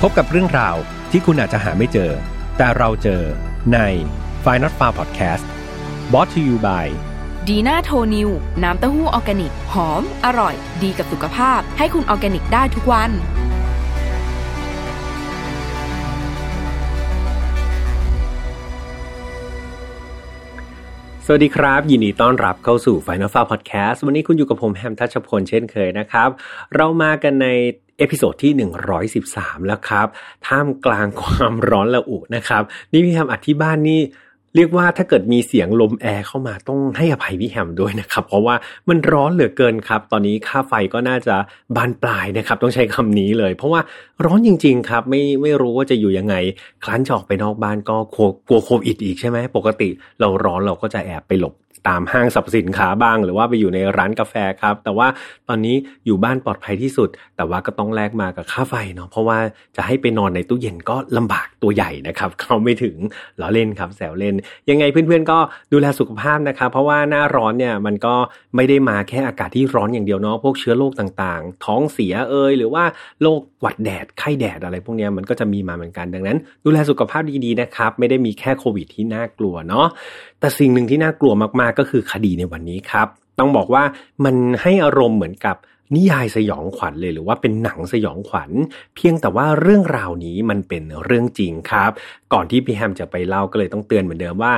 พบกับเรื่องราวที่คุณอาจจะหาไม่เจอ แต่เราเจอใน f i n a l f a r Podcast b o t to you by ดีน่าโทนิวน้ำเต้าหู้ออร์แกนิก หอม อร่อย ดีกับสุขภาพ ให้คุณออร์แกนิกได้ทุกวัน สวัสดีครับ ยินดีต้อนรับเข้าสู่ Final Fear Podcast วันนี้คุณอยู่กับผมแฮมทัชพลเช่นเคยนะครับ เรามากันใน episode ที่ 113 แล้วครับ ท่ามกลางความร้อนระอุนะครับ นี่พี่ทำอัดที่บ้านนี่ เรียกว่าถ้าเกิดมีเสียงลมแอร์เข้ามาต้องให้อภัยพี่แฮมด้วยนะครับ เพราะว่ามันร้อนเหลือเกินครับ ตอนนี้ค่าไฟก็น่าจะบานปลายนะครับ ต้องใช้คำนี้เลย เพราะว่าร้อนจริง ๆ ครับ ไม่ไม่รู้ว่าจะอยู่ยังไง ครั้นจะออกไปนอกบ้านก็กลัวโควิดอีกใช่ไหมปกติ เราร้อนเราก็จะแอบไปหลบ ตามห้างสรรพสินค้าบ้าง หรือว่าไปอยู่ในร้านกาแฟครับ แต่ว่าตอนนี้อยู่บ้านปลอดภัยที่สุด แต่ว่าก็ต้องแลกมากับค่าไฟเนาะเพราะว่าจะให้ไปนอนในตู้เย็นก็ลำบากตัวใหญ่นะครับเข้าไม่ถึงล้อเล่นครับแซวเล่น ยังไงเพื่อนๆก็ดูแลสุขภาพนะครับ เพราะว่าหน้าร้อนเนี่ยมันก็ไม่ได้มาแค่อากาศที่ร้อนอย่างเดียวเนาะพวกเชื้อโรคต่างๆ ท้องเสียเอยหรือว่าโรคหวัดแดดไข้แดดอะไรพวกนี้มันก็จะมีมาเหมือนกันดังนั้น ดูแลสุขภาพดีๆนะครับ ไม่ได้มีแค่โควิดที่น่ากลัวเนาะ แต่สิ่งหนึ่งที่น่ากลัวมากๆ ก็คือคดีในวันนี้ครับ ต้องบอกว่ามันให้อารมณ์เหมือนกับนิยายสยองขวัญเลยหรือว่าเป็นหนังสยองขวัญ เพียงแต่ว่าเรื่องราวนี้มันเป็นเรื่องจริงครับ ก่อนที่พี่แฮมจะไปเล่าก็เลยต้องเตือนเหมือนเดิมว่า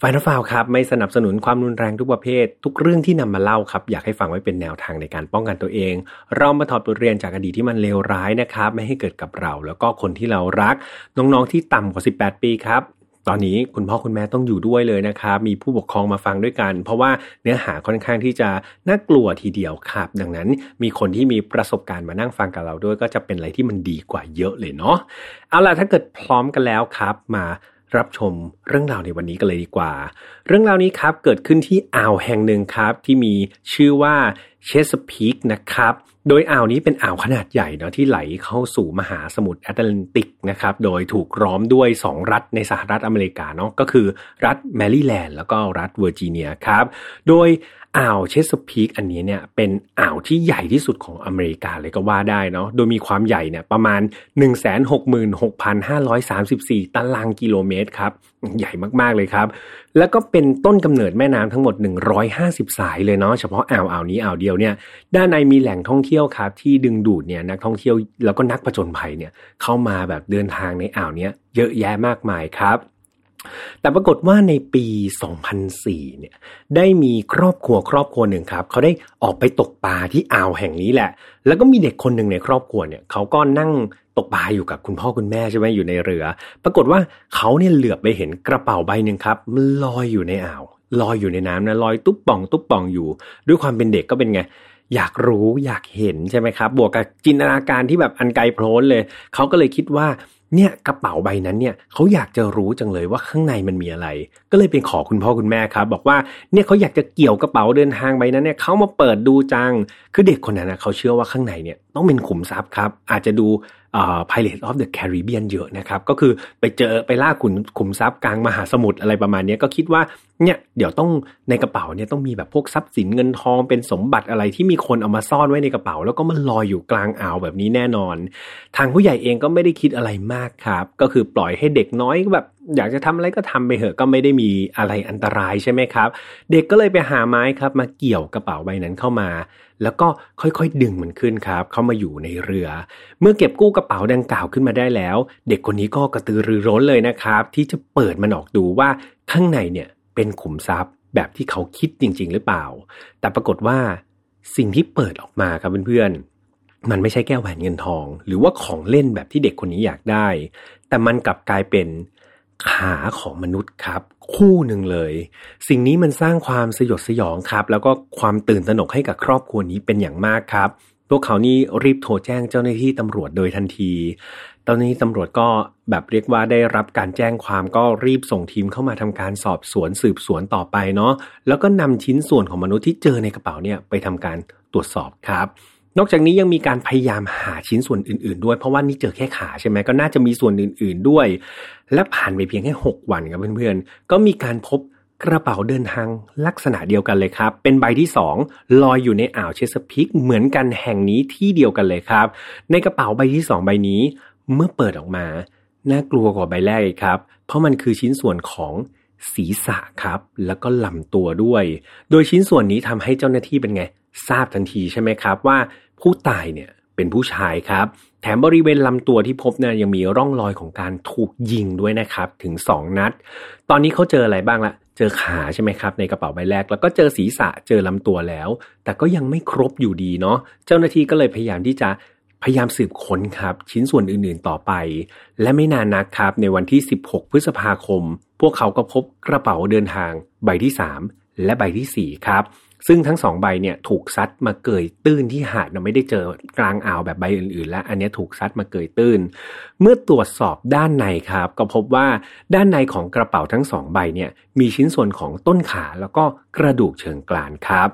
ฟานฟาวครับไม่สนับสนุนความรุนแรงทุกประเภท ทุกเรื่องที่นำมาเล่าครับ อยากให้ฟังไว้เป็นแนวทางในการป้องกันตัวเอง เรามาถอดบทเรียนจากอดีตที่มันเลวร้ายนะครับ ไม่ให้เกิดกับเรา แล้วก็คนที่เรารัก น้องๆที่ต่ำกว่า 18 ปีครับ ตอนนี้คุณพ่อคุณแม่ต้องอยู่ด้วยเลยนะครับมีผู้ปกครองมาฟังด้วยกัน เพราะว่าเนื้อหาค่อนข้างที่จะน่ากลัวทีเดียวครับ ดังนั้นมีคนที่มีประสบการณ์มานั่งฟังกับเราด้วย ก็จะเป็นอะไรที่มันดีกว่าเยอะเลยเนาะเอาล่ะถ้าเกิดพร้อมกันแล้วครับมารับชมเรื่องราวในวันนี้กันเลยดีกว่า เรื่องราวนี้ครับเกิดขึ้นที่อ่าวแห่งหนึ่งครับที่มีชื่อว่าเชสพีกนะครับ โดยอ่าวนี้เป็นอ่าวขนาดใหญ่เนาะที่ไหลเข้าสู่มหาสมุทรแอตแลนติกนะครับ โดยถูกล้อมด้วย 2 รัฐในสหรัฐอเมริกาเนาะก็คือรัฐแมริแลนด์แล้วก็รัฐเวอร์จิเนียครับ โดยอ่าวเชสพีกอันนี้เนี่ยเป็นอ่าวที่ใหญ่ที่สุดของอเมริกาเลยก็ว่าได้เนาะโดยมีความใหญ่เนี่ยประมาณ 166,534 ตารางกิโลเมตรครับ ใหญ่มากๆเลยครับ แล้วก็เป็นต้นกำเนิดแม่น้ำทั้งหมด 150 สายเลยเนาะเฉพาะอ่าวอ่าวนี้อ่าวเดียวเนี่ยด้านในมีแหล่งท่องเที่ยวครับที่ดึงดูดเนี่ยนักท่องเที่ยวแล้วก็นักผจญภัยเนี่ยเข้ามาแบบเดินทางในอ่าวเนี้ยเยอะแยะมากมายครับ แต่ปรากฏว่าในปี 2004 เนี่ย ได้มีครอบครัวครอบครัวหนึ่งครับ เขาได้ออกไปตกปลาที่อ่าวแห่งนี้แหละ แล้วก็มีเด็กคนหนึ่งในครอบครัวเนี่ย เขาก็นั่งตกปลาอยู่กับคุณพ่อคุณแม่ใช่ไหมอยู่ในเรือ ปรากฏว่าเขาเนี่ยเหลือบไปเห็นกระเป๋าใบหนึ่งครับมันลอยอยู่ในอ่าว ลอยอยู่ในน้ำนะลอยตุ๊บป่อง ตุ๊บป่องอยู่ ด้วยความเป็นเด็กก็เป็นไงอยากรู้อยากเห็นใช่ไหมครับ บวกกับจินตนาการที่แบบอันไกลโพ้นเลย เขาก็เลยคิดว่า เนี่ยกระเป๋าใบนั้นเนี่ยเขาอยากจะรู้จังเลยว่าข้างในมันมีอะไร ก็เลยไปขอคุณพ่อคุณแม่ครับ บอกว่าเนี่ยเขาอยากจะเกี่ยวกระเป๋าเดินทางใบนั้นเนี่ยเขามาเปิดดูจัง คือเด็กคนนั้นนะเขาเชื่อว่าข้างในเนี่ยต้องเป็นขุมทรัพย์ครับ อาจจะดูเอ่อ Pirates of the Caribbean เยอะนะครับ ก็คือไปเจอไปล่าขุมขุมทรัพย์กลางมหาสมุทรอะไรประมาณนี้ก็คิดว่า เนี่ยเดี๋ยวต้องในกระเป๋าเนี่ยต้องมีแบบพวกทรัพย์สินเงินทองเป็นสมบัติอะไรที่มีคนเอามาซ่อนไว้ในกระเป๋า แล้วก็มันลอยอยู่กลางอ่าวแบบนี้แน่นอน ทางผู้ใหญ่เองก็ไม่ได้คิดอะไรมากครับ ก็คือปล่อยให้เด็กน้อยแบบ อยากจะทำอะไรก็ทำไปเถอะก็ไม่ได้มีอะไรอันตรายใช่ไหมครับ เด็กก็เลยไปหาไม้ครับ มาเกี่ยวกระเป๋าใบนั้นเข้ามา แล้วก็ค่อยๆดึงมันขึ้นครับ เข้ามาอยู่ในเรือ เมื่อเก็บกู้กระเป๋าดังกล่าวขึ้นมาได้แล้ว เด็กคนนี้ก็กระตือรือร้นเลยนะครับ ที่จะเปิดมันออกดูว่าข้างในเนี่ย เป็นขุมทรัพย์แบบที่เขาคิดจริง ๆ หรือเปล่า แต่ปรากฏว่าสิ่งที่เปิดออกมาครับเพื่อนๆ มันไม่ใช่แก้วแหวนเงินทอง หรือว่าของเล่นแบบที่เด็กคนนี้อยากได้ แต่มันกลับกลายเป็นขาของมนุษย์ครับ คู่หนึ่งเลย สิ่งนี้มันสร้างความสยดสยองครับ แล้วก็ความตื่นตระหนกให้กับครอบครัวนี้เป็นอย่างมากครับ พวกเขานี่รีบโทรแจ้งเจ้าหน้าที่ตำรวจโดยทันที ตอนนี้ตำรวจก็แบบเรียกว่าได้รับการแจ้งความก็รีบส่งทีมเข้ามาทำการสอบสวนสืบสวนต่อไปเนาะแล้วก็นำชิ้นส่วนของมนุษย์ที่เจอในกระเป๋าเนี่ยไปทำการตรวจสอบครับ นอกจากนี้ยังมีการพยายามหาชิ้นส่วนอื่น ๆ ด้วยเพราะว่านี่เจอแค่ขาใช่ไหมก็น่าจะมีส่วนอื่น ๆด้วย และผ่านไปเพียงแค่6วันครับเพื่อนๆก็มีการพบกระเป๋าเดินทางลักษณะเดียวกันเลยครับ เป็นใบที่ 2 ลอยอยู่ในอ่าวเชสพิกเหมือนกันแห่งนี้ที่เดียวกันเลยครับ ในกระเป๋าใบที่ 2 ใบนี้ เมื่อเปิดออกมา น่ากลัวกว่าใบแรกครับ เพราะมันคือชิ้นส่วนของศีรษะครับ แล้วก็ลำตัวด้วย โดยชิ้นส่วนนี้ทำให้เจ้าหน้าที่เป็นไง ทราบทันทีใช่ไหมครับว่าผู้ตายเนี่ยเป็นผู้ชายครับ แถมบริเวณลำตัวที่พบเนี่ยยังมีร่องรอยของการถูกยิงด้วยนะครับถึง 2 นัด ตอนนี้เขาเจออะไรบ้างละเจอขาใช่ไหมครับในกระเป๋าใบแรก แล้วก็เจอศีรษะเจอลำตัวแล้ว แต่ก็ยังไม่ครบอยู่ดีเนาะเจ้าหน้าที่ก็เลยพยายามที่จะ พยายามสืบค้นครับชิ้นส่วนอื่นๆต่อไป และไม่นานนักครับในวันที่ 16 พฤษภาคม พวกเขาก็พบกระเป๋าเดินทาง ใบที่ 3 และใบที่ 4 ครับ ซึ่งทั้งสองใบเนี่ยถูกซัดมาเกยตื้นที่หาดเราไม่ได้เจอกลางอ่าวแบบใบอื่นๆ แล้วอันนี้ถูกซัดมาเกยตื้น เมื่อตรวจสอบด้านในครับ ก็พบว่าด้านในของกระเป๋าทั้งสองใบเนี่ยมีชิ้นส่วนของต้นขาแล้วก็กระดูกเชิงกรานครับ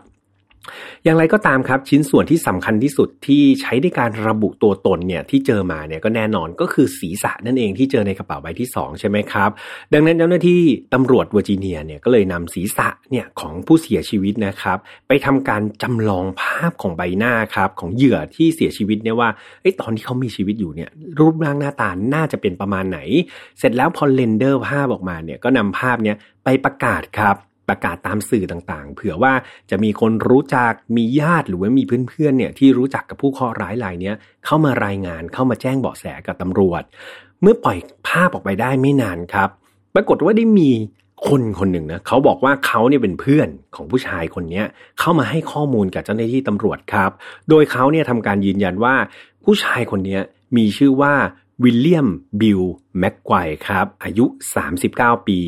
อย่างไรก็ตามครับชิ้นส่วนที่สำคัญที่สุดที่ใช้ในการระบุตัวตนเนี่ยที่เจอมาเนี่ยก็แน่นอนก็คือศีรษะนั่นเองที่เจอในกระเป๋าใบที่ 2 ใช่ไหมครับ ดังนั้นเจ้าหน้าที่ตำรวจเวอร์จิเนียเนี่ยก็เลยนำศีรษะเนี่ยของผู้เสียชีวิตนะครับ ไปทำการจำลองภาพของใบหน้าครับของเหยื่อที่เสียชีวิตเนี่ยว่าไอ้ตอนที่เขามีชีวิตอยู่เนี่ยรูปร่างหน้าตาน่าจะเป็นประมาณไหน เสร็จแล้วพอ render ภาพออกมาเนี่ยก็นำภาพเนี่ยไปประกาศครับ ประกาศตามสื่อต่างๆ เผื่อว่าจะมีคนรู้จักมีญาติหรือว่ามีเพื่อนๆเนี่ยที่รู้จักกับผู้เคราะห์ร้ายรายนี้เข้ามารายงานเข้ามาแจ้งเบาะแสกับตำรวจ เมื่อปล่อยภาพออกไปได้ไม่นานครับ ปรากฏว่าได้มีคนคนหนึ่งนะเขาบอกว่าเขาเนี่ยเป็นเพื่อนของผู้ชายคนนี้เข้ามาให้ข้อมูลกับเจ้าหน้าที่ตำรวจครับ โดยเขาเนี่ยทำการยืนยันว่าผู้ชายคนนี้มีชื่อว่า วิลเลียมบิลแม็กไกวครับอายุ 39 ปี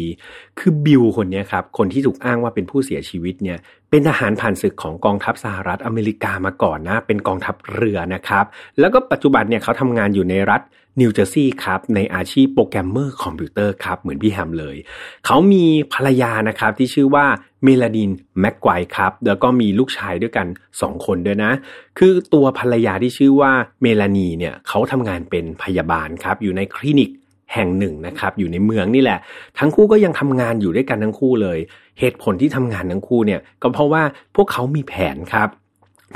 คือบิลคนนี้ครับคนที่ถูกอ้างว่าเป็นผู้เสียชีวิตเนี่ยเป็นทหารผ่านศึกของกองทัพสหรัฐอเมริกามาก่อนนะ เป็นกองทัพเรือนะครับ แล้วก็ปัจจุบันเนี่ยเขาทำงานอยู่ในรัฐนิวเจอร์ซีย์ครับในอาชีพโปรแกรมเมอร์คอมพิวเตอร์ครับเหมือนพี่แฮมเลย เขามีภรรยานะครับที่ชื่อว่า เมลานีแม็กไกวร์ครับ แล้วก็มีลูกชายด้วยกัน 2 คนด้วยนะ คือตัวภรรยาที่ชื่อว่าเมลานีเนี่ยเขาทำงานเป็นพยาบาลครับ อยู่ในคลินิกแห่งหนึ่งนะครับ อยู่ในเมืองนี่แหละ ทั้งคู่ก็ยังทำงานอยู่ด้วยกันทั้งคู่เลย เหตุผลที่ทำงานทั้งคู่เนี่ย ก็เพราะว่าพวกเขามีแผนครับ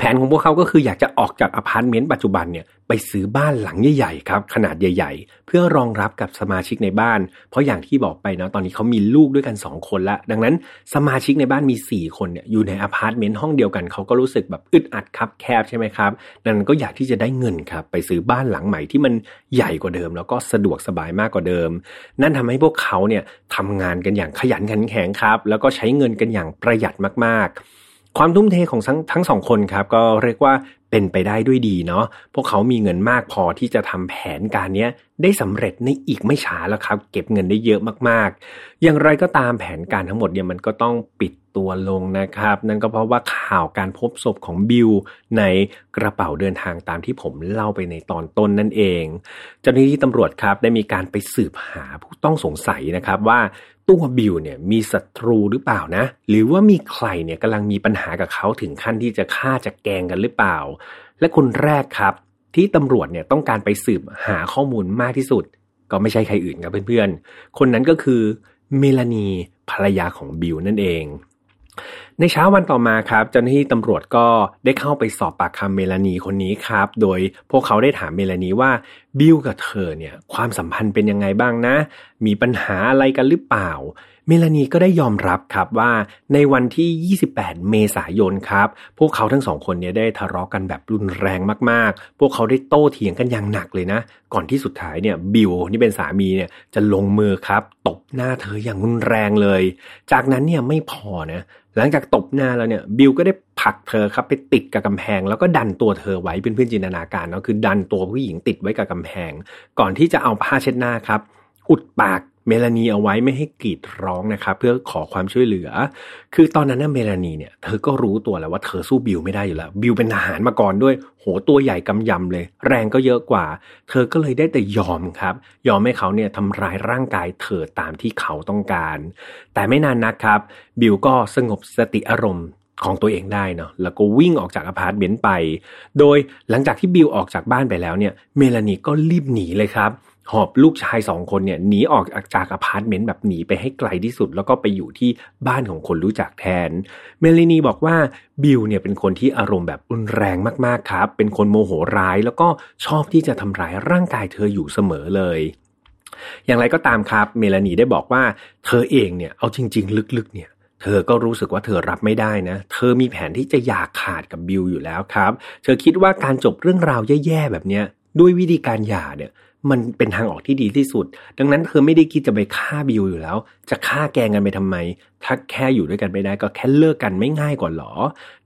แผนของพวกเขาก็คืออยากจะออกจากอพาร์ตเมนต์ปัจจุบันเนี่ยไปซื้อบ้านหลังใหญ่ๆครับขนาดใหญ่ ๆ เพื่อรองรับกับสมาชิกในบ้าน เพราะอย่างที่บอกไปนะตอนนี้เขามีลูกด้วยกัน 2 คนละ ดังนั้นสมาชิกในบ้านมี 4 คนเนี่ยอยู่ในอพาร์ตเมนต์ห้องเดียวกันเขาก็รู้สึกแบบอึดอัดครับแคบใช่ไหมครับดังนั้นก็อยากที่จะได้เงินครับไปซื้อบ้านหลังใหม่ที่มันใหญ่กว่าเดิม แล้วก็สะดวกสบายมากกว่าเดิม นั่นทำให้พวกเขาเนี่ยทำงานกันอย่างขยันขันแข็งครับ แล้วก็ใช้เงินกันอย่างประหยัดมากๆ ความทุ่มเทของทั้งทั้งสองคนครับก็เรียกว่าเป็นไปได้ด้วยดีเนาะพวกเขามีเงินมากพอที่จะทำแผนการนี้ได้สำเร็จในอีกไม่ช้าแล้วครับ เก็บเงินได้เยอะมากๆ อย่างไรก็ตามแผนการทั้งหมดเนี่ยมันก็ต้องปิดตัวลงนะครับ นั่นก็เพราะว่าข่าวการพบศพของบิลในกระเป๋าเดินทางตามที่ผมเล่าไปในตอนต้นนั่นเอง เจ้าหน้าที่ตำรวจครับได้มีการไปสืบหาผู้ต้องสงสัยนะครับว่า ตัวบิลเนี่ยมีศัตรูหรือเปล่านะ หรือว่ามีใครเนี่ยกำลังมีปัญหากับเขาถึงขั้นที่จะฆ่าจะแกงกันหรือเปล่า และคนแรกครับ ที่ตำรวจเนี่ยต้องการไปสืบหาข้อมูลมากที่สุด ก็ไม่ใช่ใครอื่นครับเพื่อนๆ คนนั้นก็คือเมลานีภรรยาของบิลนั่นเองในเช้าวันต่อมาครับเจ้าหน้าที่ตำรวจก็ได้เข้าไปสอบปากคำเมลานีคนนี้ครับ โดยพวกเขาได้ถามเมลานีว่าบิลกับเธอเนี่ยความสัมพันธ์เป็นยังไงบ้างนะ มีปัญหาอะไรกันหรือเปล่า เมลานีก็ได้ยอมรับครับว่าในวันที่ 28 เมษายนครับ พวกเขาทั้งสองคนเนี่ยได้ทะเลาะกันแบบรุนแรงมากๆ พวกเขาได้โต้เถียงกันอย่างหนักเลยนะ ก่อนที่สุดท้ายเนี่ยบิลที่เป็นสามีเนี่ยจะลงมือครับ ตบหน้าเธออย่างรุนแรงเลย จากนั้นเนี่ยไม่พอนะหลังจากตบหน้าแล้วเนี่ยบิลก็ได้ ผลักเธอครับไปติดกับกำแพง แล้วก็ดันตัวเธอไว้เป็นเพื่อนจินตนาการเนาะคือดันตัวผู้หญิงติดไว้กับกำแพง ก่อนที่จะเอาผ้าเช็ดหน้าครับ อุดปากเมลานีเอาไว้ไม่ให้กรีดร้องนะครับเพื่อขอความช่วยเหลือ คือตอนนั้นนะเมลานีเนี่ยเธอก็รู้ตัวแล้วว่าเธอสู้บิลไม่ได้อยู่แล้วบิลเป็นทหารมาก่อนด้วย โหตัวใหญ่กำยำเลย แรงก็เยอะกว่า เธอก็เลยได้แต่ยอมครับ ยอมให้เขาเนี่ยทำร้ายร่างกายเธอตามที่เขาต้องการ แต่ไม่นานนักครับ บิลก็สงบสติอารมณ์ ของตัวเองได้เนาะแล้วก็วิ่งออกจากอพาร์ตเมนต์ไป โดยหลังจากที่บิลออกจากบ้านไปแล้วเนี่ยเมลานีก็รีบหนีเลยครับหอบลูกชายสองคนเนี่ยหนีออกจากอพาร์ตเมนต์แบบหนีไปให้ไกลที่สุด แล้วก็ไปอยู่ที่บ้านของคนรู้จักแทน เมลานีบอกว่าบิลเนี่ยเป็นคนที่อารมณ์แบบรุนแรงมากๆครับ เป็นคนโมโหร้ายแล้วก็ชอบที่จะทำร้ายร่างกายเธออยู่เสมอเลย อย่างไรก็ตามครับ เมลานีได้บอกว่าเธอเองเนี่ยเอาจริง ๆ ลึกๆเนี่ย เธอก็รู้สึกว่าเธอรับไม่ได้นะ เธอมีแผนที่จะอยากขาดกับบิลอยู่แล้วครับ เธอคิดว่าการจบเรื่องราวแย่ๆแบบเนี้ยด้วยวิธีการหย่าเนี่ย มันเป็นทางออกที่ดีที่สุด ดังนั้นเธอไม่ได้คิดจะไปฆ่าบิวอยู่แล้ว จะฆ่าแกงกันไปทำไม ถ้าแค่อยู่ด้วยกันไม่ได้ก็แค่เลิกกันไม่ง่ายกว่าหรอ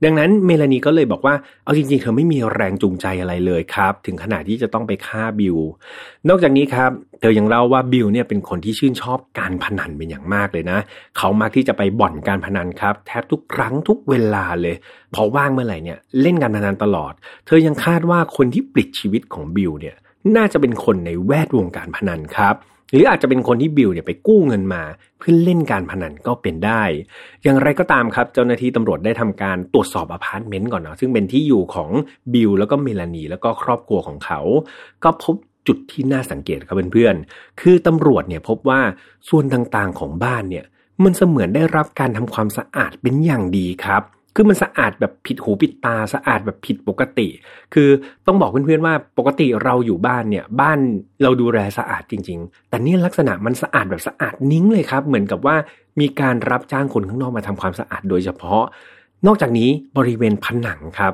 ดังนั้นเมลานีก็เลยบอกว่า เอาจริงๆ เธอไม่มีแรงจูงใจอะไรเลยครับ ถึงขนาดที่จะต้องไปฆ่าบิล นอกจากนี้ครับ เธอยังเล่าว่าบิลเนี่ยเป็นคนที่ชื่นชอบการพนันเป็นอย่างมากเลยนะ เขามักที่จะไปบ่อนการพนันครับ แทบทุกครั้งทุกเวลาเลย พอว่างเมื่อไหร่เนี่ยเล่นการพนันตลอด เธอยังคาดว่าคนที่ปลิดชีวิตของบิลเนี่ย น่าจะเป็นคนในแวดวงการพนันครับ หรืออาจจะเป็นคนที่บิลเนี่ยไปกู้เงินมา เพื่อเล่นการพนันก็เป็นได้ อย่างไรก็ตามครับเจ้าหน้าที่ตำรวจได้ทำการตรวจสอบอพาร์ตเมนต์ก่อนเนาะซึ่งเป็นที่อยู่ของบิลแล้วก็เมลานีแล้วก็ครอบครัวของเขา ก็พบจุดที่น่าสังเกตครับเพื่อนๆ คือตำรวจเนี่ยพบว่าส่วนต่างๆของบ้านเนี่ยมันเสมือนได้รับการทำความสะอาดเป็นอย่างดีครับ คือมันสะอาดแบบผิดหูผิดตาสะอาดแบบผิดปกติ คือต้องบอกเพื่อนๆว่าปกติเราอยู่บ้านเนี่ย บ้านเราดูแลสะอาดจริง ๆ แต่นี่ลักษณะมันสะอาดแบบสะอาดนิ้งเลยครับ เหมือนกับว่ามีการรับจ้างคนข้างนอกมาทำความสะอาดโดยเฉพาะ นอกจากนี้บริเวณผนังครับ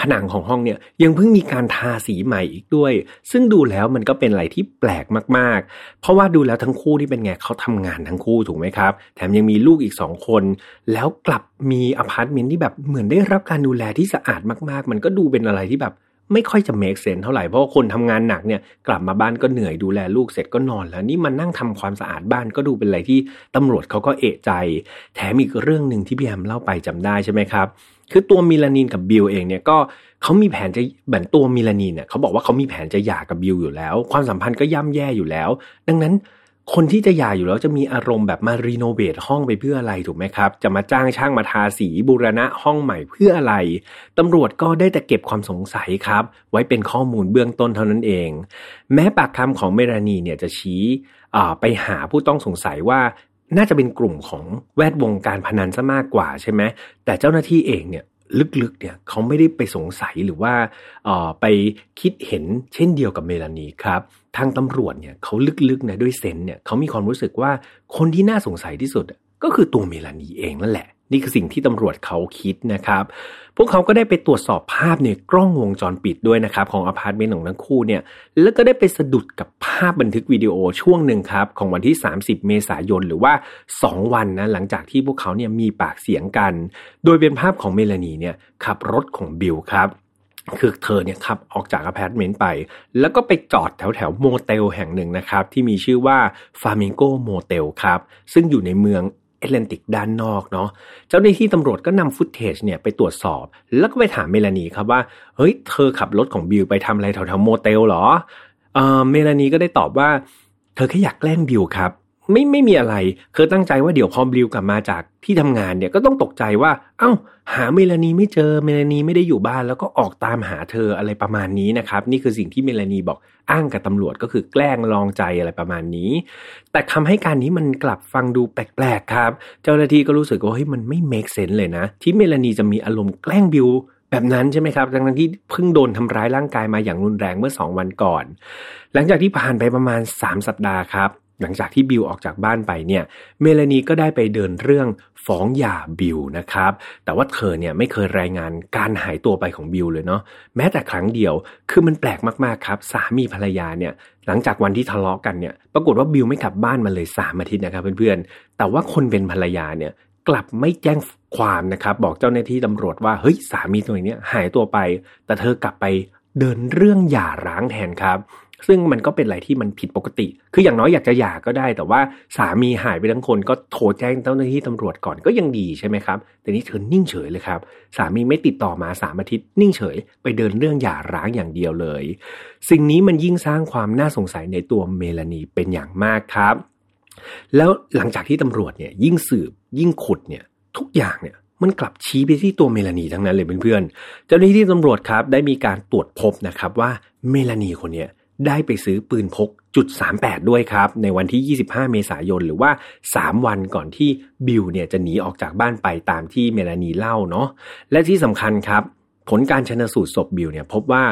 ผนังของห้องเนี่ยยังเพิ่งมีการทาสีใหม่อีกด้วย ซึ่งดูแล้วมันก็เป็นอะไรที่แปลกมากๆ เพราะว่าดูแล้วทั้งคู่ที่เป็นไงเขาทำงานทั้งคู่ถูกไหมครับ แถมยังมีลูกอีกสองคน แล้วกลับมีอพาร์ตเมนต์ที่แบบเหมือนได้รับการดูแลที่สะอาดมากๆ มันก็ดูเป็นอะไรที่แบบ ไม่ค่อยจะ make sense เท่าไหร่ เพราะคนทำงานหนักเนี่ยกลับมาบ้านก็เหนื่อยดูแลลูกเสร็จก็นอนแล้ว นี่มันนั่งทำความสะอาดบ้านก็ดูเป็นอะไรที่ตำรวจเขาก็เอะใจ แถมอีกเรื่องหนึ่งที่พี่แฮมเล่าไปจำได้ใช่ไหมครับ คือตัวเมลานีกับบิลเองเนี่ยก็เขามีแผนจะเหมือนตัวเมลานีเนี่ยเขาบอกว่าเขามีแผนจะหย่ากับบิลอยู่แล้ว ความสัมพันธ์ก็ย่ำแย่อยู่แล้ว ดังนั้น คนที่จะหย่าอยู่แล้วจะมีอารมณ์แบบมา renovate ห้องไปเพื่ออะไรถูกไหมครับ จะมาจ้างช่างมาทาสีบูรณะห้องใหม่เพื่ออะไร ตำรวจก็ได้แต่เก็บความสงสัยครับ ไว้เป็นข้อมูลเบื้องต้นเท่านั้นเอง แม้ปากคำของเมรานีเนี่ยจะชี้ไปหาผู้ต้องสงสัยว่าน่าจะเป็นกลุ่มของแวดวงการพนันซะมากกว่าใช่ไหมแต่เจ้าหน้าที่เองเนี่ย ลึกๆเนี่ยเขาไม่ได้ไปสงสัยหรือว่าไปคิดเห็นเช่นเดียวกับเมลานีครับ ทางตำรวจเนี่ยเขาลึกๆนะด้วยเซนเนี่ยเขามีความรู้สึกว่าคนที่น่าสงสัยที่สุดก็คือตัวเมลานีเองนั่นแหละ นี่คือสิ่งที่ตำรวจเขาคิดนะครับ พวกเขาก็ได้ไปตรวจสอบภาพเนี่ยกล้องวงจรปิดด้วยนะครับ ของอพาร์ตเมนต์ของทั้งคู่เนี่ย แล้วก็ได้ไปสะดุดกับภาพบันทึกวิดีโอช่วงหนึ่งครับ ของวันที่ 30 เมษายนหรือว่า 2 วันนะหลังจากที่พวกเขาเนี่ยมีปากเสียงกัน โดยเป็นภาพของเมลานีเนี่ยขับรถของบิลครับคือเธอเนี่ยขับออกจากอพาร์ตเมนต์ไป แล้วก็ไปจอดแถวแถวโมเตลแห่งหนึ่งนะครับ ที่มีชื่อว่าฟลามิงโกโมเตลครับ ซึ่งอยู่ในเมือง แอตแลนติกด้านนอกเนาะเจ้าหน้าที่ตำรวจก็นำ footage เนี่ยไปตรวจสอบ แล้วก็ไปถามเมลานีครับว่า เฮ้ย เธอขับรถของบิลไปทำอะไรแถวๆโมเตลหรอเออเมลานีก็ได้ตอบว่า เธอแค่อยากแกล้งบิลครับ ไม่ไม่มีอะไรเคยตั้งใจว่าเดี๋ยวพอบิลกลับมาจากที่ทำงานเนี่ยก็ต้องตกใจว่า เอา้า หาเมลานีไม่เจอเมลานีไม่ได้อยู่บ้านแล้วก็ออกตามหาเธออะไรประมาณนี้นะครับ นี่คือสิ่งที่เมลานีบอกอ้างกับตำรวจก็คือแกล้งลองใจอะไรประมาณนี้ แต่คำให้การนี้มันกลับฟังดูแปลกๆครับ เจ้าหน้าที่ก็รู้สึกว่าเฮ้ยมันไม่เมคเซนเลยนะ ที่เมลานีจะมีอารมณ์แกล้งบิวแบบนั้นใช่ไหมครับดังนั้นที่เพิ่งโดนทำร้ายร่างกายมาอย่างรุนแรงเมื่อสองวันก่อน หลังจากที่ผ่านไปประมาณ 3 สัปดาห์ครับ หลังจากที่บิลออกจากบ้านไปเนี่ยเมลานีก็ได้ไปเดินเรื่องฟ้องหย่าบิลนะครับ แต่ว่าเธอเนี่ยไม่เคยรายงานการหายตัวไปของบิลเลยเนาะแม้แต่ครั้งเดียวคือมันแปลกมากๆครับ สามีภรรยาเนี่ยหลังจากวันที่ทะเลาะกันเนี่ยปรากฏว่าบิลไม่กลับบ้านมาเลยสามอาทิตย์นะครับเพื่อนๆแต่ว่าคนเป็นภรรยาเนี่ยกลับไม่แจ้งความนะครับ บอกเจ้าหน้าที่ตำรวจว่าเฮ้ยสามีตัวนี้หายตัวไป แต่เธอกลับไปเดินเรื่องหย่าร้างแทนครับ ซึ่งมันก็เป็นอะไรที่มันผิดปกติ คืออย่างน้อยอยากจะหย่าก็ได้ แต่ว่าสามีหายไปทั้งคนก็โทรแจ้งเจ้าหน้าที่ตำรวจก่อนก็ยังดีใช่ไหมครับ แต่นี่เธอนิ่งเฉยเลยครับ สามีไม่ติดต่อมาสามอาทิตย์นิ่งเฉย ไปเดินเรื่องหย่าร้างอย่างเดียวเลย สิ่งนี้มันยิ่งสร้างความน่าสงสัยในตัวเมลานีเป็นอย่างมากครับ แล้วหลังจากที่ตำรวจเนี่ยยิ่งสืบยิ่งขุดเนี่ยทุกอย่างเนี่ยมันกลับชี้ไปที่ตัวเมลานีทั้งนั้นเลยเพื่อนๆ เจ้าหน้าที่ตำรวจครับได้มีการตรวจพบนะครับว่าเมลานีคนนี้ ได้ไปซื้อปืนพกจุด38 ด้วยครับ ในวันที่ 25 เมษายน หรือว่า 3 วันก่อนที่บิลเนี่ยจะหนีออกจากบ้านไปตามที่เมลานีเล่าเนาะและที่สำคัญครับ ผลการชันสูตรศพบิลเนี่ยพบว่า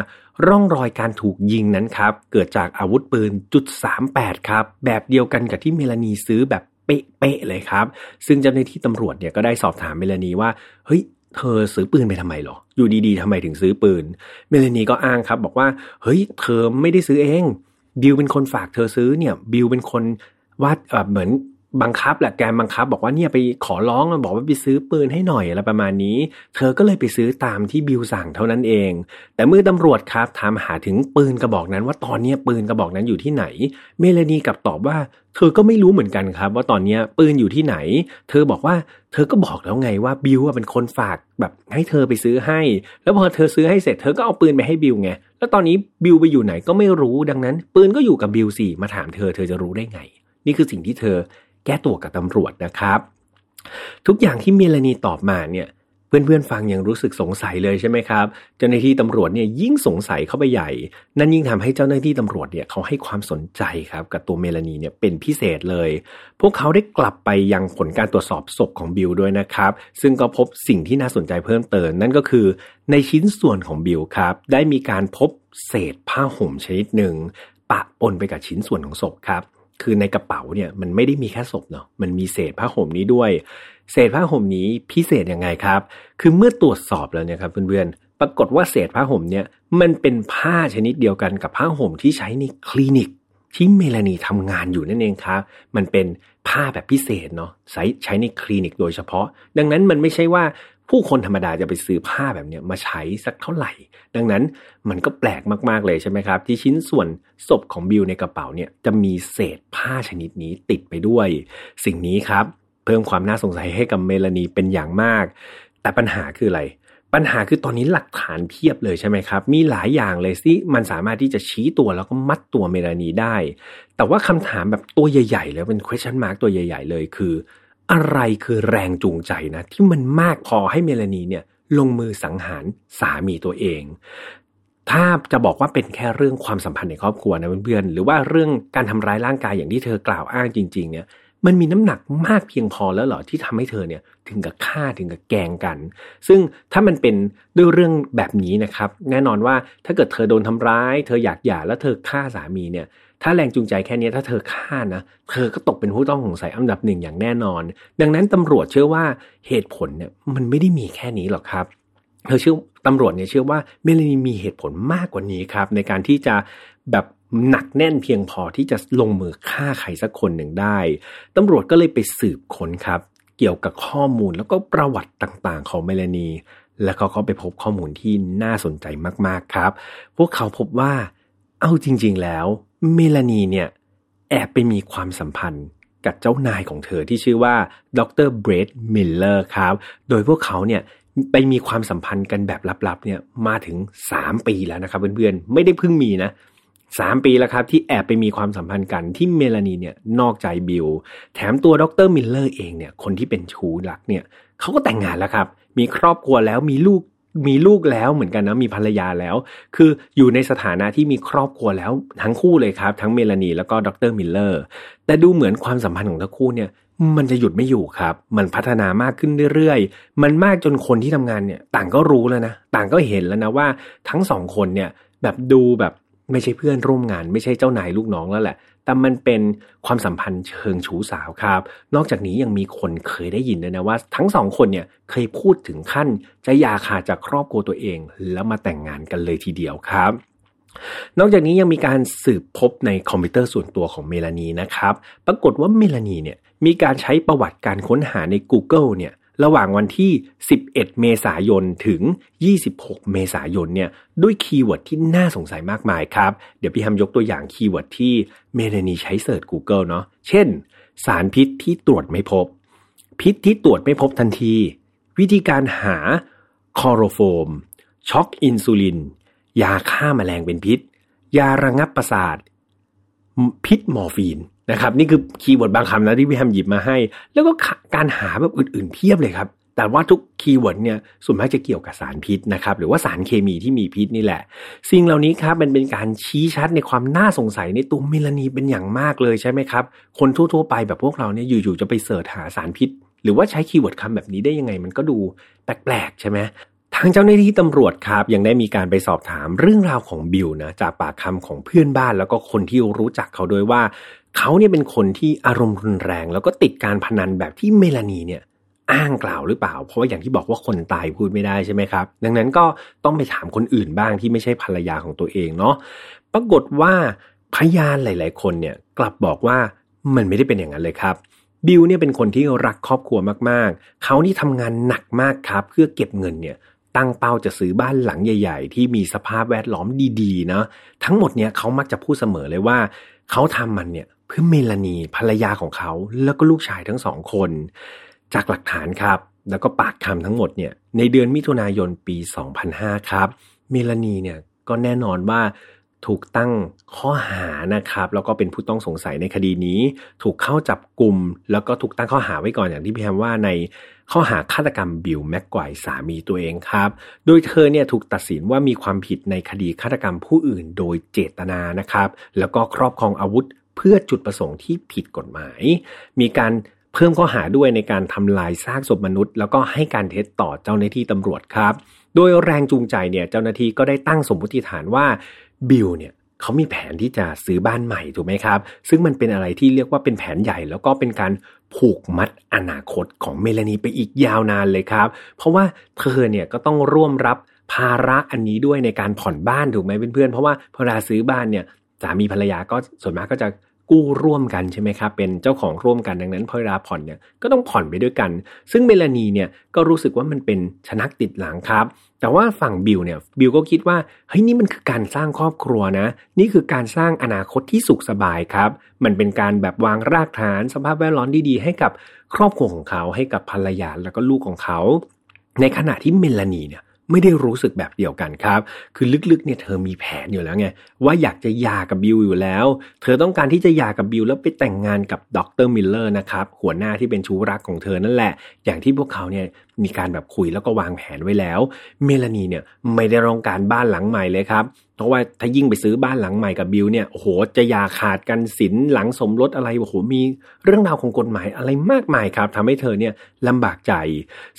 ร่องรอยการถูกยิงนั้นครับ เกิดจากอาวุธปืนจุด38 ครับ แบบเดียวกันกับที่เมลานีซื้อแบบเป๊ะๆเลยครับ ซึ่งเจ้าหน้าที่ตำรวจเนี่ยก็ได้สอบถามเมลานีว่า เฮ้ย เธอซื้อปืนไปทำไมหรอ อยู่ดีๆทำไมถึงซื้อปืน เมลานีก็อ้างครับ บอกว่า เฮ้ย เธอไม่ได้ซื้อเอง บิวเป็นคนฝากเธอซื้อเนี่ย บิวเป็นคนวาดเหมือน บังคับแหละแกบังคับ บอกว่าเนี่ยไปขอร้องบอกว่าไปซื้อปืนให้หน่อยอะไรประมาณนี้ เธอก็เลยไปซื้อตามที่บิลสั่งเท่านั้นเอง แต่เมื่อตำรวจครับถามหาถึงปืนกระบอกนั้นว่าตอนนี้ปืนกระบอกนั้นอยู่ที่ไหน เมลานีกลับตอบว่า เธอก็ไม่รู้เหมือนกันครับ ว่าตอนนี้ปืนอยู่ที่ไหน เธอบอกว่าเธอก็บอกแล้วไงว่าบิลเป็นคนฝากแบบให้เธอไปซื้อให้ แล้วพอเธอซื้อให้เสร็จเธอก็เอาปืนไปให้บิลไงแล้วตอนนี้บิลไปอยู่ไหนก็ไม่รู้ดังนั้น ปืนก็อยู่กับบิลสิมาถามเธอเธอจะรู้ได้ไง นี่คือสิ่งที่เธอ แก้ตัวกับตำรวจนะครับ ทุกอย่างที่เมลานีตอบมาเนี่ยเพื่อนๆฟังยังรู้สึกสงสัยเลยใช่ไหมครับ เจ้าหน้าที่ตำรวจเนี่ยยิ่งสงสัยเข้าไปใหญ่ นั่นยิ่งทำให้เจ้าหน้าที่ตำรวจเนี่ยเขาให้ความสนใจครับกับตัวเมลานีเนี่ยเป็นพิเศษเลย พวกเขาได้กลับไปยังผลการตรวจสอบศพของบิลด้วยนะครับ ซึ่งก็พบสิ่งที่น่าสนใจเพิ่มเติมนั่นก็คือในชิ้นส่วนของบิลครับ ได้มีการพบเศษผ้าห่มชนิดหนึ่งปะปนไปกับชิ้นส่วนของศพครับ คือในกระเป๋าเนี่ยมันไม่ได้มีแค่ศพเนาะมันมีเศษผ้าห่มนี้ด้วย เศษผ้าห่มนี้พิเศษยังไงครับ คือเมื่อตรวจสอบแล้วเนี่ยครับเพื่อนๆปรากฏว่าเศษผ้าห่มเนี่ยมันเป็นผ้าชนิดเดียวกันกับผ้าห่มที่ใช้ในคลินิกที่เมลานีทำงานอยู่นั่นเองครับ มันเป็นผ้าแบบพิเศษเนาะใช้ใช้ในคลินิกโดยเฉพาะ ดังนั้นมันไม่ใช่ว่า ผู้คนธรรมดาจะไปซื้อผ้าแบบนี้มาใช้สักเท่าไหร่ ดังนั้นมันก็แปลกมากๆเลยใช่ไหมครับ ที่ชิ้นส่วนศพของบิลในกระเป๋าเนี่ยจะมีเศษผ้าชนิดนี้ติดไปด้วย สิ่งนี้ครับ เพิ่มความน่าสงสัยให้กับเมลานีเป็นอย่างมาก แต่ปัญหาคืออะไร ปัญหาคือตอนนี้หลักฐานเพียบเลยใช่ไหมครับ มีหลายอย่างเลยที่มันสามารถที่จะชี้ตัวแล้วก็มัดตัวเมลานีได้ แต่ว่าคำถามแบบตัวใหญ่ ๆ แล้วเป็น question mark ตัวใหญ่ ๆ เลยคือ อะไรคือแรงจูงใจนะ ที่มันมากพอให้เมลานีเนี่ยลงมือสังหารสามีตัวเอง ถ้าจะบอกว่าเป็นแค่เรื่องความสัมพันธ์ในครอบครัวนะเพื่อนๆหรือว่าเรื่องการทำร้ายร่างกายอย่างที่เธอกล่าวอ้างจริง ๆ เนี่ย มันมีน้ำหนักมากเพียงพอแล้วเหรอที่ทำให้เธอเนี่ย ถึงกับฆ่าถึงกับแกงกัน ซึ่งถ้ามันเป็นด้วยเรื่องแบบนี้นะครับ แน่นอนว่าถ้าเกิดเธอโดนทำร้าย เธออยากหย่าแล้วเธอฆ่าสามีเนี่ย ถ้าแรงจูงใจแค่นี้ถ้าเธอฆ่านะ เธอก็ตกเป็นผู้ต้องสงสัยอันดับหนึ่งอย่างแน่นอน ดังนั้นตำรวจเชื่อว่าเหตุผลเนี่ยมันไม่ได้มีแค่นี้หรอกครับเธอเชื่อตำรวจเนี่ยเชื่อว่าเมลานีมีเหตุผลมากกว่านี้ครับ ในการที่จะแบบหนักแน่นเพียงพอที่จะลงมือฆ่าใครสักคนหนึ่งได้ตำรวจก็เลยไปสืบค้นครับ เกี่ยวกับข้อมูลแล้วก็ประวัติต่างๆ ของเมลานี แล้วเขาก็ไปพบข้อมูลที่น่าสนใจมากๆครับ พวกเขาพบว่าเอาจริง ๆ แล้ว เมลานีเนี่ยแอบไปมีความสัมพันธ์กับเจ้านายของเธอที่ชื่อว่าดร.แบรดมิลเลอร์ครับ โดยพวกเขาเนี่ยไปมีความสัมพันธ์กันแบบลับๆเนี่ยมาถึง 3 ปีแล้วนะครับเพื่อนๆ ไม่ได้เพิ่งมีนะสามปีแล้วครับที่แอบไปมีความสัมพันธ์กันที่เมลานีเนี่ยนอกใจบิล แถมตัวดร.มิลเลอร์เองเนี่ยคนที่เป็นชู้รักเนี่ยเขาก็แต่งงานแล้วครับ มีครอบครัวแล้วมีลูก มีลูกแล้วเหมือนกันนะมีภรรยาแล้ว คืออยู่ในสถานะที่มีครอบครัวแล้วทั้งคู่เลยครับ ทั้งเมลานีแล้วก็ดรมิลเลอร์แต่ดูเหมือนความสัมพันธ์ของทั้งคู่เนี่ยมันจะหยุดไม่อยู่ครับ มันพัฒนามากขึ้นเรื่อยๆ มันมากจนคนที่ทำงานเนี่ย ต่างก็รู้แล้วนะ ต่างก็เห็นแล้วนะว่าทั้งสองคนเนี่ยแบบดูแบบไม่ใช่เพื่อนร่วมงาน ไม่ใช่เจ้านายลูกน้องแล้วแหละ แต่มันเป็นความสัมพันธ์เชิงชู้สาวครับ นอกจากนี้ยังมีคนเคยได้ยินด้วยนะว่า ทั้งสองคนเนี่ยเคยพูดถึงขั้นจะหย่าขาดจากครอบครัวตัวเอง แล้วมาแต่งงานกันเลยทีเดียวครับนอกจากนี้ยังมีการสืบพบในคอมพิวเตอร์ส่วนตัวของเมลานีนะครับ ปรากฏว่าเมลานีเนี่ยมีการใช้ประวัติการค้นหาใน Google เนี่ย ระหว่างวันที่ 11 เมษายนถึง 26 เมษายนเนี่ยด้วย keyword ที่น่าสงสัยมากมายครับ เดี๋ยวพี่แฮมยกตัวอย่าง keyword ที่เมลานีใช้ search Google เนาะเช่น สารพิษที่ตรวจไม่พบ พิษที่ตรวจไม่พบทันที วิธีการหาคลอโรฟอร์ม ช็อกอินซูลิน ยาฆ่ามาแมลงเป็นพิษ ยาระงับประสาท พิษมอร์ฟีน นะครับ นี่คือ keyword บางคำนะที่พี่แฮมหยิบมาให้ แล้วก็การหาแบบอื่นๆเพียบเลยครับ แต่ว่าทุก keyword เนี่ยส่วนมากจะเกี่ยวกับสารพิษนะครับ หรือว่าสารเคมีที่มีพิษนี่แหละ สิ่งเหล่านี้ครับมันเป็นการชี้ชัดในความน่าสงสัยในตัวเมลานีเป็นอย่างมากเลยใช่ไหมครับ คนทั่วๆไปแบบพวกเราเนี่ยอยู่ๆจะไป search หาสารพิษ หรือว่าใช้ keyword คำแบบนี้ได้ยังไง มันก็ดูแปลกๆใช่ไหมทางเจ้าหน้าที่ตำรวจครับยังได้มีการไปสอบถามเรื่องราวของบิลนะจากปากคำของเพื่อนบ้านแล้วก็คนที่รู้จักเขาโดยว่า เขาเนี่ยเป็นคนที่อารมณ์รุนแรง แล้วก็ติดการพนันแบบที่เมลานีเนี่ยอ้างกล่าวหรือเปล่า เพราะว่าอย่างที่บอกว่าคนตายพูดไม่ได้ใช่ไหมครับ ดังนั้นก็ต้องไปถามคนอื่นบ้างที่ไม่ใช่ภรรยาของตัวเองเนาะปรากฏว่าพยานหลาย ๆ คนเนี่ยกลับบอกว่ามันไม่ได้เป็นอย่างนั้นเลยครับบิลเนี่ยเป็นคนที่รักครอบครัวมากๆ เขานี่ทำงานหนักมากครับ เพื่อเก็บเงินเนี่ยตั้งเป้าจะซื้อบ้านหลังใหญ่ ๆ ที่มีสภาพแวดล้อมดีๆนะทั้งหมดเนี่ยเขามักจะพูดเสมอเลยว่า เขาทำมันเนี่ย เพื่อเมลานีภรรยาของเขาแล้วก็ลูกชายทั้งสองคน จากหลักฐานครับ แล้วก็ปากคำทั้งหมดเนี่ยในเดือนมิถุนายนปี 2005 ครับ เมลานีเนี่ยก็แน่นอนว่าถูกตั้งข้อหานะครับ แล้วก็เป็นผู้ต้องสงสัยในคดีนี้ ถูกเข้าจับกลุ่ม แล้วก็ถูกตั้งข้อหาไว้ก่อนอย่างที่พี่แฮมว่าในข้อหาฆาตกรรมบิลแม็กไกวสามีตัวเองครับ โดยเธอเนี่ยถูกตัดสินว่ามีความผิดในคดีฆาตกรรมผู้อื่นโดยเจตนานะครับ แล้วก็ครอบครองอาวุธ เพื่อจุดประสงค์ที่ผิดกฎหมาย มีการเพิ่มข้อหาด้วยในการทำลายซากศพมนุษย์ แล้วก็ให้การเท็จต่อเจ้าหน้าที่ตำรวจครับ โดยแรงจูงใจเนี่ยเจ้าหน้าที่ก็ได้ตั้งสมมติฐานว่าบิลเนี่ยเขามีแผนที่จะซื้อบ้านใหม่ถูกไหมครับ ซึ่งมันเป็นอะไรที่เรียกว่าเป็นแผนใหญ่ แล้วก็เป็นการผูกมัดอนาคตของเมลานีไปอีกยาวนานเลยครับ เพราะว่าเธอเนี่ยก็ต้องร่วมรับภาระอันนี้ด้วยในการผ่อนบ้านถูกไหมเพื่อนๆ เพราะว่าพอเวลาซื้อบ้านเนี่ยสามีภรรยาก็ส่วนมากก็จะ กู้ร่วมกันใช่ไหมครับเป็นเจ้าของร่วมกันดังนั้นพอเวลาผ่อนเนี่ยก็ต้องผ่อนไปด้วยกัน ซึ่งเมลานีเนี่ยก็รู้สึกว่ามันเป็นชนักติดหลังครับ แต่ว่าฝั่งบิลเนี่ยบิลก็คิดว่าเฮ้ยนี่มันคือการสร้างครอบครัวนะ นี่คือการสร้างอนาคตที่สุขสบายครับ มันเป็นการแบบวางรากฐานสภาพแวดล้อมดีๆให้กับครอบครัวของเขาให้กับภรรยาแล้วก็ลูกของเขา ในขณะที่เมลานีเนี่ย ไม่ได้รู้สึกแบบเดียวกันครับ คือลึกๆเนี่ยเธอมีแผนอยู่แล้วไงว่าอยากจะหย่ากับบิลอยู่แล้ว เธอต้องการที่จะหย่ากับบิลแล้วไปแต่งงานกับดร.มิลเลอร์นะครับหัวหน้าที่เป็นชู้รักของเธอนั่นแหละ อย่างที่พวกเขาเนี่ยมีการแบบคุยแล้วก็วางแผนไว้แล้ว เมลานีเนี่ยไม่ได้ต้องการบ้านหลังใหม่เลยครับ เพราะว่าถ้ายิ่งไปซื้อบ้านหลังใหม่กับบิลเนี่ยโอ้โหจะหย่าขาดกันสินหลังสมรสอะไรโอ้โหมีเรื่องราวของกฎหมายอะไรมากมายครับทำให้เธอเนี่ยลำบากใจ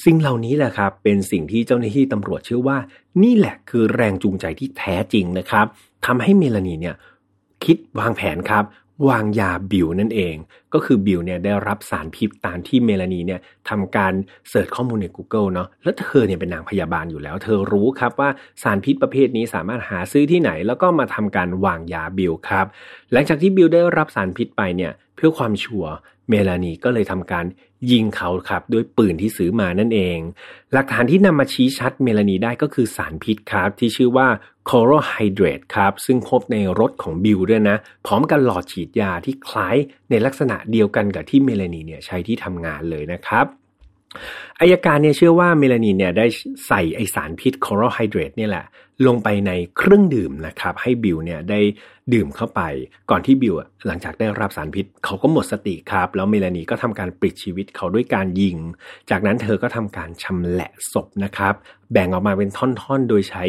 สิ่งเหล่านี้แหละครับ เป็นสิ่งที่เจ้าหน้าที่ตำรวจเชื่อว่า นี่แหละคือแรงจูงใจที่แท้จริงนะครับทำให้เมลานีเนี่ยคิดวางแผนครับ วางยาบิวนั่นเอง ก็คือบิวเนี่ยได้รับสารพิษตามที่เมลานีเนี่ยทำการเสิร์ชข้อมูลใน Google เนาะแล้วเธอเนี่ยเป็นนางพยาบาลอยู่แล้ว เธอรู้ครับว่าสารพิษประเภทนี้สามารถหาซื้อที่ไหน แล้วก็มาทำการวางยาบิวครับ หลังจากที่บิวได้รับสารพิษไปเนี่ยเพื่อความชัวร์เมลานีก็เลยทำการ ยิงเขาครับ ด้วยปืนที่ซื้อมานั่นเอง หลักฐานที่นำมาชี้ชัดเมลานีได้ก็คือสารพิษครับ ที่ชื่อว่าคลอรัลไฮเดรตครับ ซึ่งพบในรถของบิลด้วยนะ พร้อมกับหลอดฉีดยาที่คล้ายในลักษณะเดียวกันกับที่เมลานีเนี่ยใช้ที่ทำงานเลยนะครับ อัยการเนี่ยเชื่อว่าเมลานีเนี่ยได้ใส่ไอสารพิษคลอรัลไฮเดรตเนี่ยแหละ ลงไปในเครื่องดื่มนะครับ ให้บิลเนี่ยได้ดื่มเข้าไป ก่อนที่บิลหลังจากได้รับสารพิษ เขาก็หมดสติครับ แล้วเมลานีก็ทำการปิดชีวิตเขาด้วยการยิง จากนั้นเธอก็ทำการชำแหละศพนะครับ แบ่งออกมาเป็นท่อนๆ โดยใช้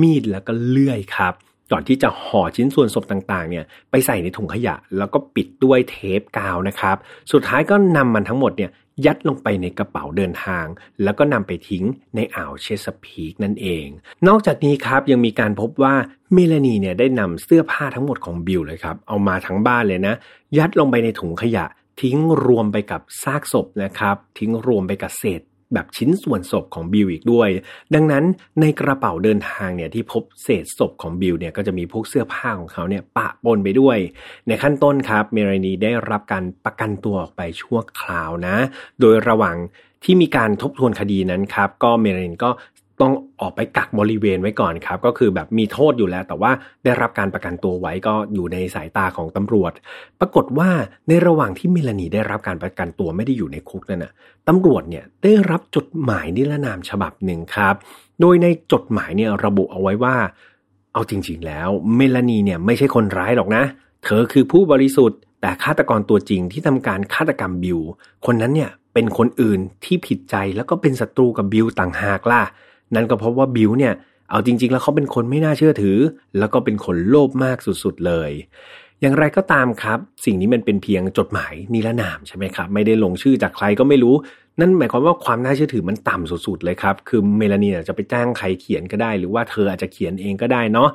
มีดแล้วก็เลื่อยครับก่อนที่จะห่อชิ้นส่วนศพต่างๆ เนี่ยไปใส่ในถุงขยะ แล้วก็ปิดด้วยเทปกาวนะครับ สุดท้ายก็นำมันทั้งหมดเนี่ย ยัดลงไปในกระเป๋าเดินทาง แล้วก็นำไปทิ้งในอ่าวเชสพีกนั่นเอง นอกจากนี้ครับยังมีการพบว่าเมลานีเนี่ยได้นำเสื้อผ้าทั้งหมดของบิลเลยครับเอามาทั้งบ้านเลยนะ ยัดลงไปในถุงขยะทิ้งรวมไปกับซากศพนะครับ ทิ้งรวมไปกับเศษ แบบชิ้นส่วนศพของบิลอีกด้วย ดังนั้นในกระเป๋าเดินทางเนี่ยที่พบเศษศพของบิลเนี่ยก็จะมีพวกเสื้อผ้าของเขาเนี่ยปะปนไปด้วย ในขั้นต้นครับเมลานีได้รับการประกันตัวออกไปชั่วคราวนะ โดยระหว่างที่มีการทบทวนคดีนั้นครับ ก็เมรินก็ ต้องออกไปกักบริเวณไว้ก่อนครับ ก็คือแบบมีโทษอยู่แล้ว แต่ว่าได้รับการประกันตัวไว้ก็อยู่ในสายตาของตำรวจ ปรากฏว่าในระหว่างที่เมลานีได้รับการประกันตัวไม่ได้อยู่ในคุกนั่นนะตำรวจเนี่ยได้รับจดหมายนิรนามฉบับหนึ่งครับ โดยในจดหมายเนี่ยระบุเอาไว้ว่า เอาจริง ๆ แล้ว เมลานีเนี่ยไม่ใช่คนร้ายหรอกนะ เธอคือผู้บริสุทธิ์ แต่ฆาตกรตัวจริงที่ทำการฆาตกรรมบิวคนนั้นเนี่ยเป็นคนอื่นที่ผิดใจแล้วก็เป็นศัตรูกับบิลต่างหากล่ะ นั่นก็เพราะว่าบิลเนี่ยเอาจริง ๆ แล้วเขาเป็นคนไม่น่าเชื่อถือ แล้วก็เป็นคนโลภมากสุดๆเลย อย่างไรก็ตามครับ สิ่งนี้มันเป็นเพียงจดหมายนิรนามใช่ไหมครับ ไม่ได้ลงชื่อจากใครก็ไม่รู้ นั่นหมายความว่าความน่าเชื่อถือมันต่ำสุดๆเลยครับ คือเมลานีจะไปจ้างใครเขียนก็ได้ หรือว่าเธออาจจะเขียนเองก็ได้เนาะ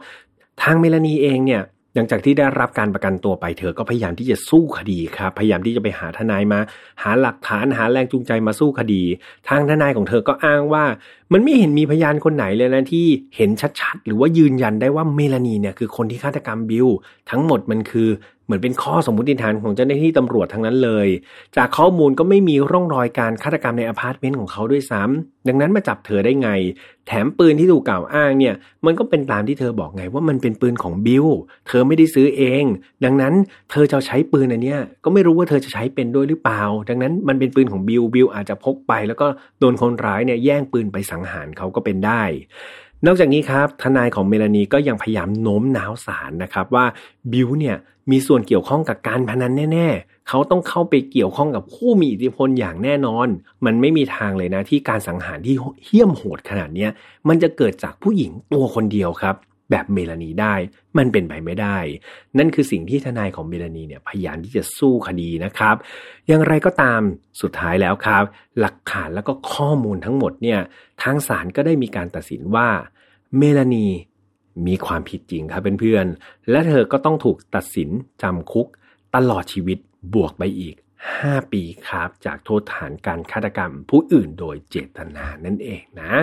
ทางเมลานีเองเนี่ยหลังจากที่ได้รับการประกันตัวไปเธอก็พยายามที่จะสู้คดีครับ พยายามที่จะไปหาทนายมา หาหลักฐานหาแรงจูงใจมาสู้คดี ทางทนายของเธอก็อ้างว่ามันไม่เห็นมีพยานคนไหนเลยนะที่เห็นชัดๆ หรือว่ายืนยันได้ว่าเมลานีเนี่ยคือคนที่ฆาตกรรมบิลทั้งหมดมันคือเหมือนเป็นข้อสมมติฐานของเจ้าหน้าที่ตำรวจทั้งนั้นเลย จากข้อมูลก็ไม่มีร่องรอยการฆาตกรรมในอพาร์ตเมนต์ของเขาด้วยซ้ำดังนั้นมาจับเธอได้ไง แถมปืนที่ถูกกล่าวอ้างเนี่ย มันก็เป็นตามที่เธอบอกไงว่ามันเป็นปืนของบิลเธอไม่ได้ซื้อเอง ดังนั้นเธอจะใช้ปืนอันเนี้ยก็ไม่รู้ว่าเธอจะใช้เป็นด้วยหรือเปล่า ดังนั้นมันเป็นปืนของบิลบิลอาจจะพกไป แล้วก็โดนคนร้ายเนี่ยแย่งปืนไปสังหารเขาก็เป็นได้ นอกจากนี้ครับทนายของเมลานีก็ยังพยายามโน้มน้าวศาลนะครับว่าบิลเนี่ยมีส่วนเกี่ยวข้องกับการพนันแน่ๆ เขาต้องเข้าไปเกี่ยวข้องกับผู้มีอิทธิพลอย่างแน่นอน มันไม่มีทางเลยนะที่การสังหารที่เหี้ยมโหดขนาดนี้มันจะเกิดจากผู้หญิงตัวคนเดียวครับ แบบเมลานีได้ มันเป็นไปไม่ได้ นั่นคือสิ่งที่ทนายของเมลานีเนี่ยพยายามที่จะสู้คดีนะครับ อย่างไรก็ตามสุดท้ายแล้วครับ หลักฐานแล้วก็ข้อมูลทั้งหมดเนี่ยทางศาลก็ได้มีการตัดสินว่าเมลานีมีความผิดจริงครับเพื่อนๆ และเธอก็ต้องถูกตัดสินจำคุกตลอดชีวิตบวกไปอีก 5 ปีครับ จากโทษฐานการฆาตกรรมผู้อื่นโดยเจตนานั่นเองนะ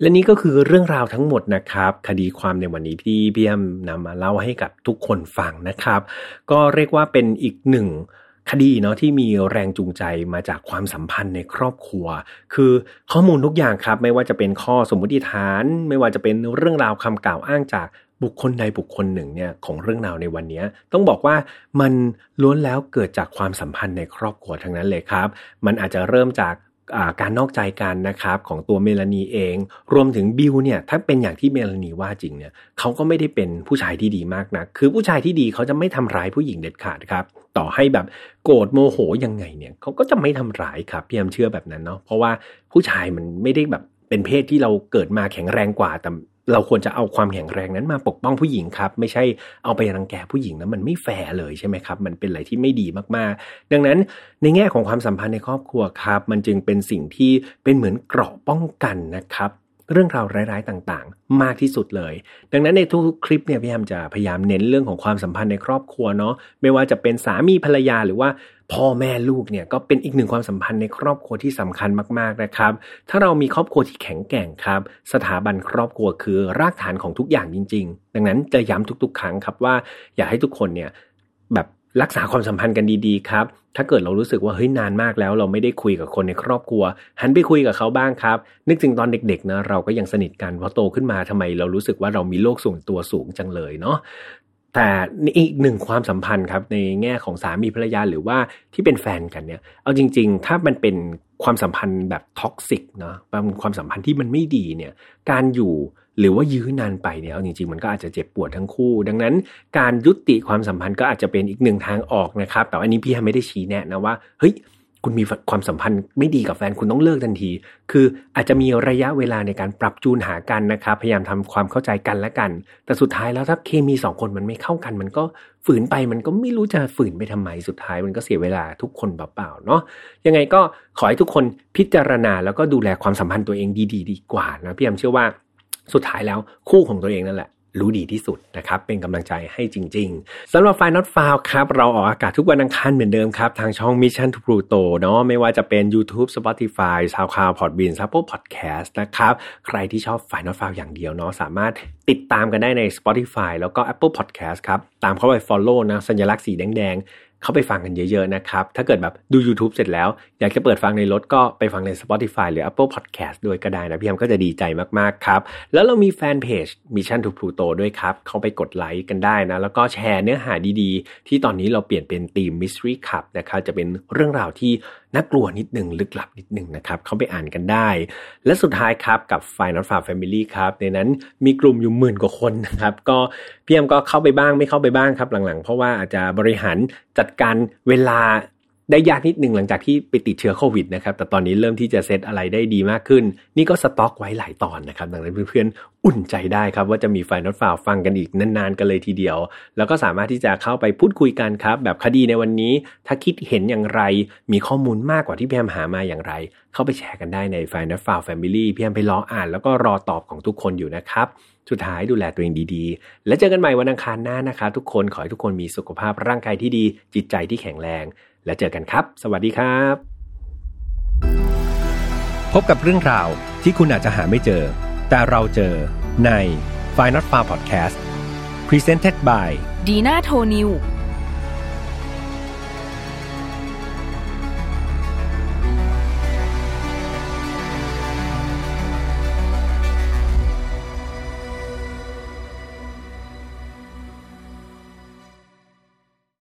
และนี่ก็คือเรื่องราวทั้งหมดนะครับ คดีความในวันนี้ที่พี่แอมนำมาเล่าให้กับทุกคนฟังนะครับ ก็เรียกว่าเป็นอีกหนึ่งคดีเนาะที่มีแรงจูงใจมาจากความสัมพันธ์ในครอบครัว คือข้อมูลทุกอย่างครับ ไม่ว่าจะเป็นข้อสมมติฐาน ไม่ว่าจะเป็นเรื่องราวคำกล่าวอ้างจากบุคคลใดบุคคลหนึ่งเนี่ยของเรื่องราวในวันนี้ ต้องบอกว่ามันล้วนแล้วเกิดจากความสัมพันธ์ในครอบครัวทั้งนั้นเลยครับ มันอาจจะเริ่มจาก การนอกใจกันนะครับของตัวเมลานีเอง รวมถึงบิลเนี่ยถ้าเป็นอย่างที่เมลานีว่าจริงเนี่ยเขาก็ไม่ได้เป็นผู้ชายที่ดีมากนะคือผู้ชายที่ดีเขาจะไม่ทำร้ายผู้หญิงเด็ดขาดครับต่อให้แบบโกรธโมโหยังไงเนี่ยเขาก็จะไม่ทำร้ายครับพี่แอมเชื่อแบบนั้นเนาะเพราะว่าผู้ชายมันไม่ได้แบบเป็นเพศที่เราเกิดมาแข็งแรงกว่าแต่ เราควรจะเอาความแข็งแรงนั้นมาปกป้องผู้หญิงครับ ไม่ใช่เอาไปรังแกผู้หญิงนะมันไม่แฟร์เลยใช่ไหมครับ มันเป็นอะไรที่ไม่ดีมากๆ ดังนั้นในแง่ของความสัมพันธ์ในครอบครัวครับ มันจึงเป็นสิ่งที่เป็นเหมือนเกราะป้องกันนะครับเรื่องราวร้ายๆต่างๆ มากที่สุดเลย ดังนั้นในทุกคลิปเนี่ยพี่ยามจะพยายามเน้นเรื่องของความสัมพันธ์ในครอบครัวเนาะไม่ว่าจะเป็นสามีภรรยาหรือว่า พ่อแม่ลูกเนี่ยก็เป็นอีกหนึ่งความสัมพันธ์ในครอบครัวที่สำคัญมากๆนะครับ ถ้าเรามีครอบครัวที่แข็งแกร่งครับ สถาบันครอบครัวคือรากฐานของทุกอย่างจริง ๆ ดังนั้นจะย้ำทุก ๆ ครั้งครับว่าอยากให้ทุกคนเนี่ยแบบรักษาความสัมพันธ์กันดีๆครับ ถ้าเกิดเรารู้สึกว่าเฮ้ยนานมากแล้ว เราไม่ได้คุยกับคนในครอบครัว หันไปคุยกับเขาบ้างครับ นึกถึงตอนเด็กๆนะเราก็ยังสนิทกันพอโตขึ้นมาทำไม เรารู้สึกว่าเรามีโลกส่วนตัวสูงจังเลยเนาะ แต่อีกหนึ่งความสัมพันธ์ครับในแง่ของสามีภรรยาหรือว่าที่เป็นแฟนกันเนี่ย เอาจริง ๆ ถ้ามันเป็นความสัมพันธ์แบบ toxic เนาะเป็นความสัมพันธ์ที่มันไม่ดีเนี่ย การอยู่หรือว่ายื้อนานไปเนี่ยเอาจริงๆมันก็อาจจะเจ็บปวดทั้งคู่ ดังนั้นการยุติความสัมพันธ์ก็อาจจะเป็นอีกหนึ่งทางออกนะครับ แต่อันนี้พี่ไม่ได้ชี้แนะนะว่าเฮ้ย คุณมีความสัมพันธ์ไม่ดีกับแฟนคุณต้องเลิกทันที คืออาจจะมีระยะเวลาในการปรับจูนหากันนะครับพยายามทำความเข้าใจกันและกัน แต่สุดท้ายแล้วถ้าเคมีสองคนมันไม่เข้ากัน มันก็ฝืนไปมันก็ไม่รู้จะฝืนไปทำไมสุดท้ายมันก็เสียเวลาทุกคนเปล่าๆเนาะยังไงก็ขอให้ทุกคนพิจารณาแล้วก็ดูแลความสัมพันธ์ตัวเองดี ๆ ดีกว่านะพี่แอมเชื่อว่าสุดท้ายแล้วคู่ของตัวเองนั่นแหละ รู้ดีที่สุดนะครับ เป็นกำลังใจให้จริง ๆสำหรับไฟนอตฟาวครับ เราออกอากาศทุกวันอังคารเหมือนเดิมครับ ทางช่อง Mission to Pluto เนาะไม่ว่าจะเป็น YouTube Spotify SoundCloud Podbean Apple Podcast นะครับ ใครที่ชอบไฟนอตฟาวอย่างเดียวเนาะสามารถติดตามกันได้ใน Spotify แล้วก็ Apple Podcast ครับ ตามเข้าไป Follow นะสัญลักษณ์สีแดง เข้าไปฟังกันเยอะๆนะครับ ถ้าเกิดแบบดู YouTube เสร็จแล้ว อยากจะเปิดฟังในรถก็ไปฟังใน Spotify หรือ Apple Podcast ด้วยก็ได้นะพี่แอมก็จะดีใจมากๆครับ แล้วเรามีแฟนเพจ Mission to Pluto ด้วยครับ เข้าไปกดไลค์กันได้นะ แล้วก็แชร์เนื้อหาดีๆ ที่ตอนนี้เราเปลี่ยนเป็นทีม Mystery Club นะครับจะเป็นเรื่องราวที่ น่ากลัวนิดหนึ่งลึกลับนิดหนึ่งนะครับ เข้าไปอ่านกันได้ และสุดท้ายครับกับ Final f a r Family ครับ ในนั้นมีกลุ่มอยู่หมื่นกว่าคนนะครับ ก็พี่แอมก็เข้าไปบ้างไม่เข้าไปบ้างครับหลังๆ เพราะว่าอาจจะบริหารจัดการเวลา ได้ยากนิดหนึ่งหลังจากที่ไปติดเชื้อโควิดนะครับ แต่ตอนนี้เริ่มที่จะเซตอะไรได้ดีมากขึ้น นี่ก็สต็อกไว้หลายตอนนะครับดังนั้นเพื่อนๆ อุ่นใจได้ครับว่าจะมี File Not Found ฟังกันอีกนานๆกันเลยทีเดียว แล้วก็สามารถที่จะเข้าไปพูดคุยกันครับ แบบคดีในวันนี้ ถ้าคิดเห็นอย่างไร มีข้อมูลมากกว่าที่พี่แอมหามาอย่างไร เข้าไปแชร์กันได้ใน File Not Found Family พี่แอมไปรออ่านแล้วก็รอตอบของทุกคนอยู่นะครับสุดท้ายดูแลตัวเองดีๆ แล้วเจอกันใหม่วันอังคารหน้านะครับทุกคนขอให้ทุกคนมีสุขภาพร่างกายที่ดี จิตใจที่แข็งแรง แล้วเจอกันครับ สวัสดีครับ พบกับเรื่องราวที่คุณอาจจะหาไม่เจอ แต่เราเจอใน f i n a l f a r Podcast Presented by ดีน่าโทนิว